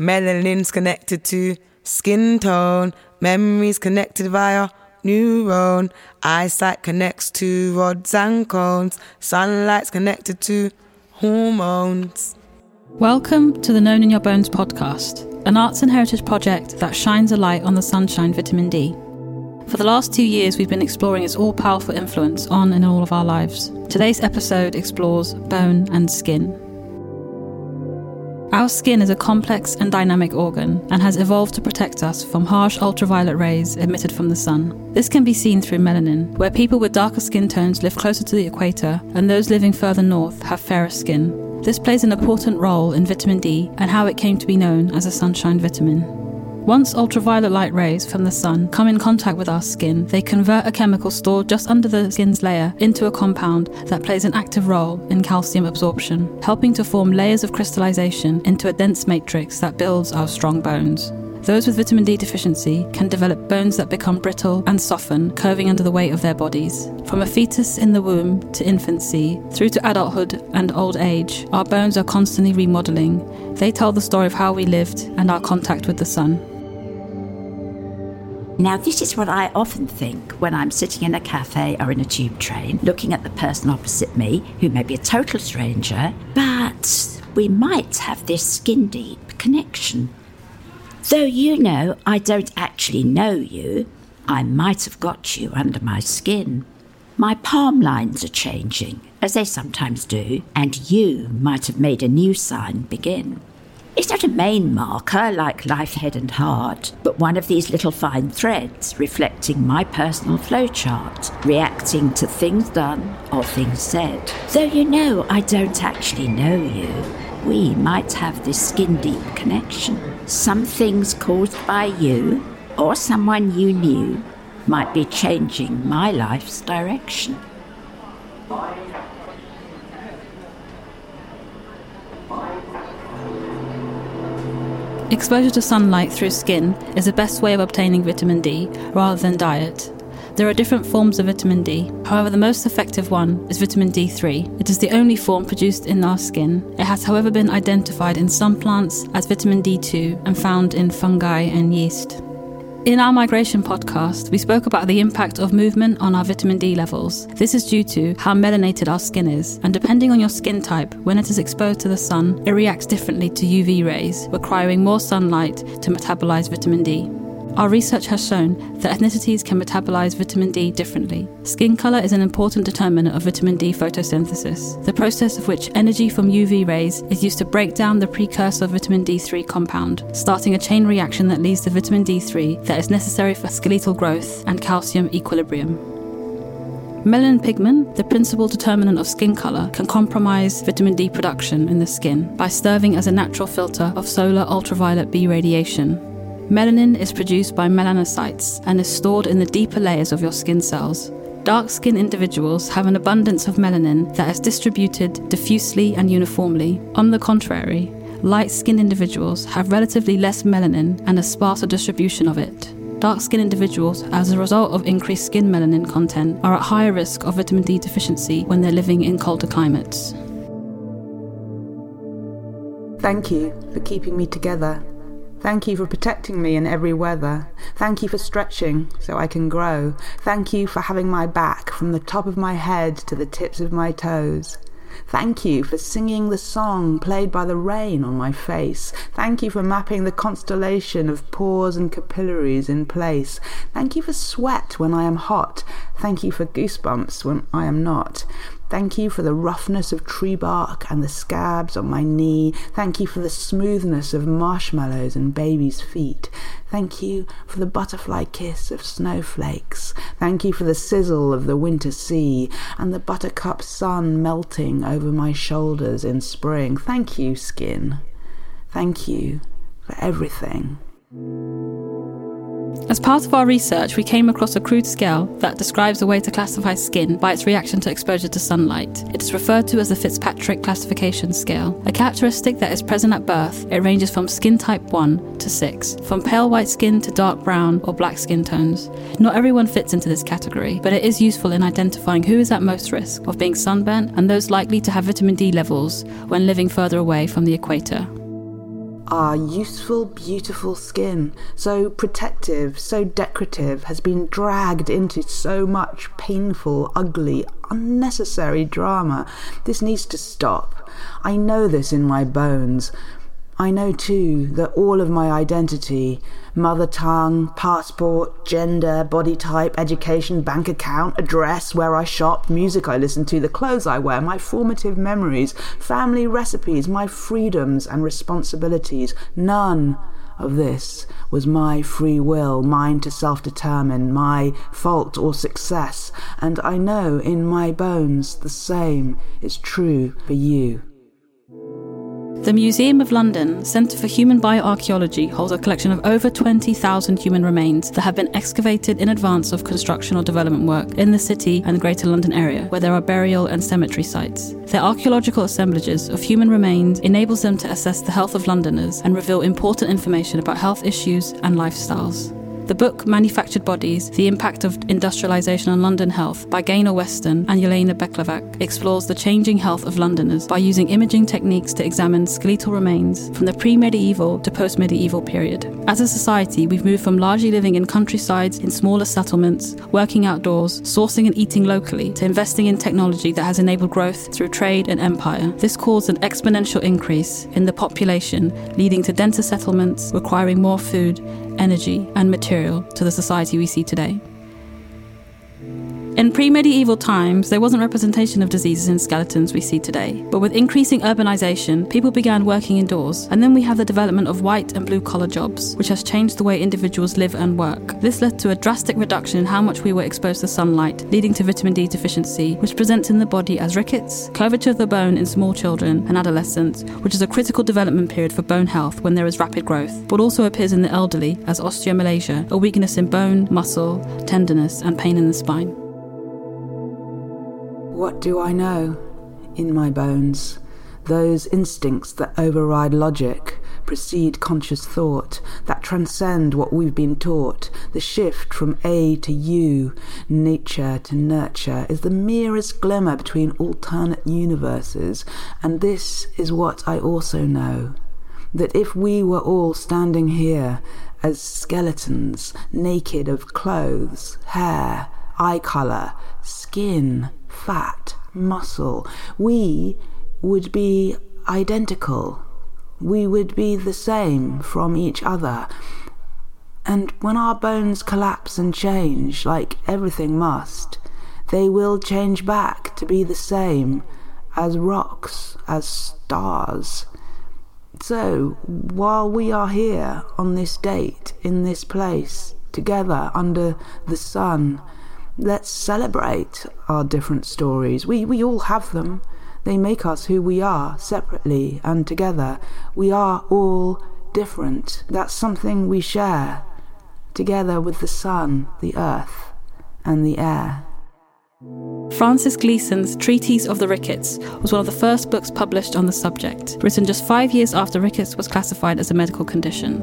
Melanin's connected to skin tone. Memories connected via neuron. Eyesight connects to rods and cones. Sunlight's connected to hormones. Welcome to the Known in Your Bones podcast, an arts and heritage project that shines a light on the sunshine vitamin D. For the last two years, we've been exploring its all powerful influence on and all of our lives. Today's episode explores bone and skin. Our skin is a complex and dynamic organ and has evolved to protect us from harsh ultraviolet rays emitted from the sun. This can be seen through melanin, where people with darker skin tones live closer to the equator and those living further north have fairer skin. This plays an important role in vitamin D and how it came to be known as a sunshine vitamin. Once ultraviolet light rays from the sun come in contact with our skin, they convert a chemical stored just under the skin's layer into a compound that plays an active role in calcium absorption, helping to form layers of crystallization into a dense matrix that builds our strong bones. Those with vitamin D deficiency can develop bones that become brittle and soften, curving under the weight of their bodies. From a fetus in the womb to infancy, through to adulthood and old age, our bones are constantly remodeling. They tell the story of how we lived and our contact with the sun. Now, this is what I often think when I'm sitting in a cafe or in a tube train, looking at the person opposite me, who may be a total stranger, but we might have this skin deep connection. Though you know I don't actually know you, I might have got you under my skin. My palm lines are changing, as they sometimes do, and you might have made a new sign begin. It's not a main marker like life, head, and heart, but one of these little fine threads reflecting my personal flowchart, reacting to things done or things said. Though you know I don't actually know you, we might have this skin deep connection. Some things caused by you or someone you knew might be changing my life's direction. Exposure to sunlight through skin is the best way of obtaining vitamin D rather than diet. There are different forms of vitamin D. However, the most effective one is vitamin D3. It is the only form produced in our skin. It has, however, been identified in some plants as vitamin D2 and found in fungi and yeast. In our migration podcast, we spoke about the impact of movement on our vitamin D levels. This is due to how melanated our skin is, and depending on your skin type, when it is exposed to the sun, it reacts differently to UV rays, requiring more sunlight to metabolize vitamin D. Our research has shown that ethnicities can metabolize vitamin D differently. Skin color is an important determinant of vitamin D photosynthesis, the process of which energy from UV rays is used to break down the precursor vitamin D3 compound, starting a chain reaction that leads to vitamin D3 that is necessary for skeletal growth and calcium equilibrium. Melanin pigment, the principal determinant of skin color, can compromise vitamin D production in the skin by serving as a natural filter of solar ultraviolet B radiation, Melanin is produced by melanocytes and is stored in the deeper layers of your skin cells. Dark skinned individuals have an abundance of melanin that is distributed diffusely and uniformly. On the contrary, light skinned individuals have relatively less melanin and a sparser distribution of it. Dark skinned individuals, as a result of increased skin melanin content, are at higher risk of vitamin D deficiency when they're living in colder climates. Thank you for keeping me together Thank you for protecting me in every weather. Thank you for stretching so I can grow. Thank you for having my back from the top of my head to the tips of my toes. Thank you for singing the song played by the rain on my face. Thank you for mapping the constellation of pores and capillaries in place. Thank you for sweat when I am hot. Thank you for goosebumps when I am not. Thank you for the roughness of tree bark and the scabs on my knee. Thank you for the smoothness of marshmallows and baby's feet. Thank you for the butterfly kiss of snowflakes. Thank you for the sizzle of the winter sea and the buttercup sun melting over my shoulders in spring. Thank you, skin. Thank you for everything. As part of our research, we came across a crude scale that describes a way to classify skin by its reaction to exposure to sunlight. It is referred to as the Fitzpatrick classification scale. A characteristic that is present at birth, it ranges from skin type 1 to 6, from pale white skin to dark brown or black skin tones. Not everyone fits into this category, but it is useful in identifying who is at most risk of being sunburnt and those likely to have vitamin D levels when living further away from the equator. Our useful, beautiful skin, so protective, so decorative, has been dragged into so much painful, ugly, unnecessary drama. This needs to stop. I know this in my bones. I know too that all of my identity mother tongue, passport, gender, body type, education, bank account, address, where I shop, music I listen to, the clothes I wear, my formative memories, family recipes, my freedoms and responsibilities none of this was my free will, mine to self determine, my fault or success, and I know in my bones the same is true for you. The Museum of London Centre for Human Bioarchaeology holds a collection of over 20,000 human remains that have been excavated in advance of construction or development work in the city and the Greater London area, where there are burial and cemetery sites. Their archaeological assemblages of human remains enables them to assess the health of Londoners and reveal important information about health issues and lifestyles. The book Manufactured Bodies The Impact of Industrialisation on London Health by Gaynor Western and Jelena Bekvalac explores the changing health of Londoners by using imaging techniques to examine skeletal remains from the pre medieval to post medieval period. As a society, we've moved from largely living in countrysides in smaller settlements, working outdoors, sourcing and eating locally, to investing in technology that has enabled growth through trade and empire. This caused an exponential increase in the population, leading to denser settlements requiring more food energy, and material to the society we see today. In pre medieval times, there wasn't representation of diseases in skeletons we see today. But with increasing urbanization, people began working indoors, and then we have the development of white and blue collar jobs, which has changed the way individuals live and work. This led to a drastic reduction in how much we were exposed to sunlight, leading to vitamin D deficiency, which presents in the body as rickets, curvature of the bone in small children and adolescents, which is a critical development period for bone health when there is rapid growth, but also appears in the elderly as osteomalacia, a weakness in bone, muscle, tenderness, and pain in the spine. What do I know? In my bones. Those instincts that override logic, precede conscious thought, that transcend what we've been taught. The shift from A to U, nature to nurture, is the merest glimmer between alternate universes, and this is what I also know. That if we were all standing here as skeletons, naked of clothes, hair, eye colour, skin, fat, muscle, we would be identical. We would be the same from each other. And when our bones collapse and change, like everything must, they will change back to be the same as rocks, as stars. So, while we are here on this date, in this place, together under the sun, Let's celebrate our different stories. We, we all have them. They make us who we are, separately and together. We are all different. That's something we share, together with the sun, the earth, and the air. Francis Glisson's Treatise of the Rickets was one of the first books published on the subject, written just five years after rickets was classified as a medical condition.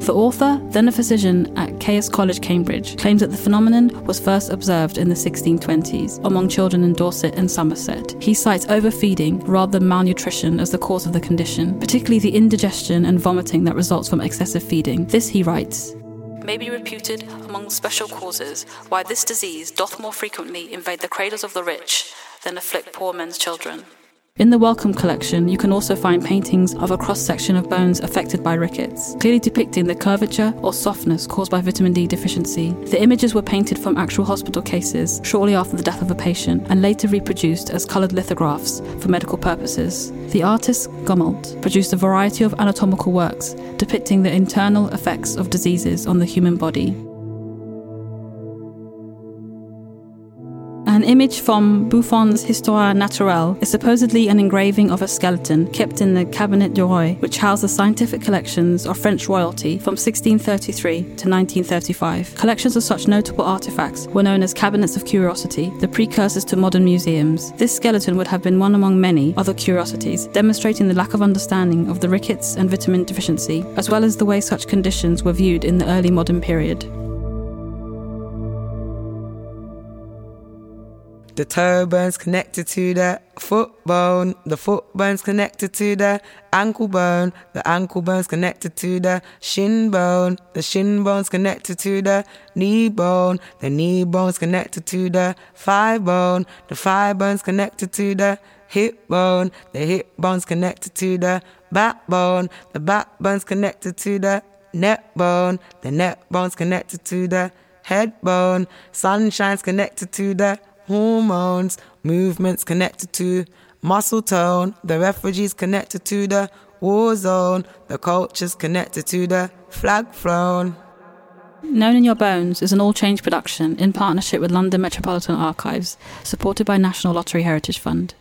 The author, then a physician at Caius College, Cambridge, claims that the phenomenon was first observed in the 1620s among children in Dorset and Somerset. He cites overfeeding rather than malnutrition as the cause of the condition, particularly the indigestion and vomiting that results from excessive feeding. This, he writes, may be reputed among special causes why this disease doth more frequently invade the cradles of the rich than afflict poor men's children. In the Wellcome collection, you can also find paintings of a cross section of bones affected by rickets, clearly depicting the curvature or softness caused by vitamin D deficiency. The images were painted from actual hospital cases shortly after the death of a patient and later reproduced as coloured lithographs for medical purposes. The artist Gomalt produced a variety of anatomical works depicting the internal effects of diseases on the human body. An image from Buffon's Histoire Naturelle is supposedly an engraving of a skeleton kept in the Cabinet du Roi, which housed the scientific collections of French royalty from 1633 to 1935. Collections of such notable artifacts were known as cabinets of curiosity, the precursors to modern museums. This skeleton would have been one among many other curiosities, demonstrating the lack of understanding of the rickets and vitamin deficiency, as well as the way such conditions were viewed in the early modern period. The toe bone's connected to the foot bone. The foot bone's connected to the ankle bone. The ankle bone's connected to the shin bone. The shin bone's connected to the knee bone. The knee bone's connected to the thigh bone. The thigh bone's connected to the hip bone. The hip bone's connected to the backbone. The backbone's connected to the neck bone. The neck bone's connected to the head bone. Sunshine's connected to the hormones, movements connected to muscle tone, the refugees connected to the war zone, the cultures connected to the flag flown. Known in Your Bones is an all change production in partnership with London Metropolitan Archives, supported by National Lottery Heritage Fund.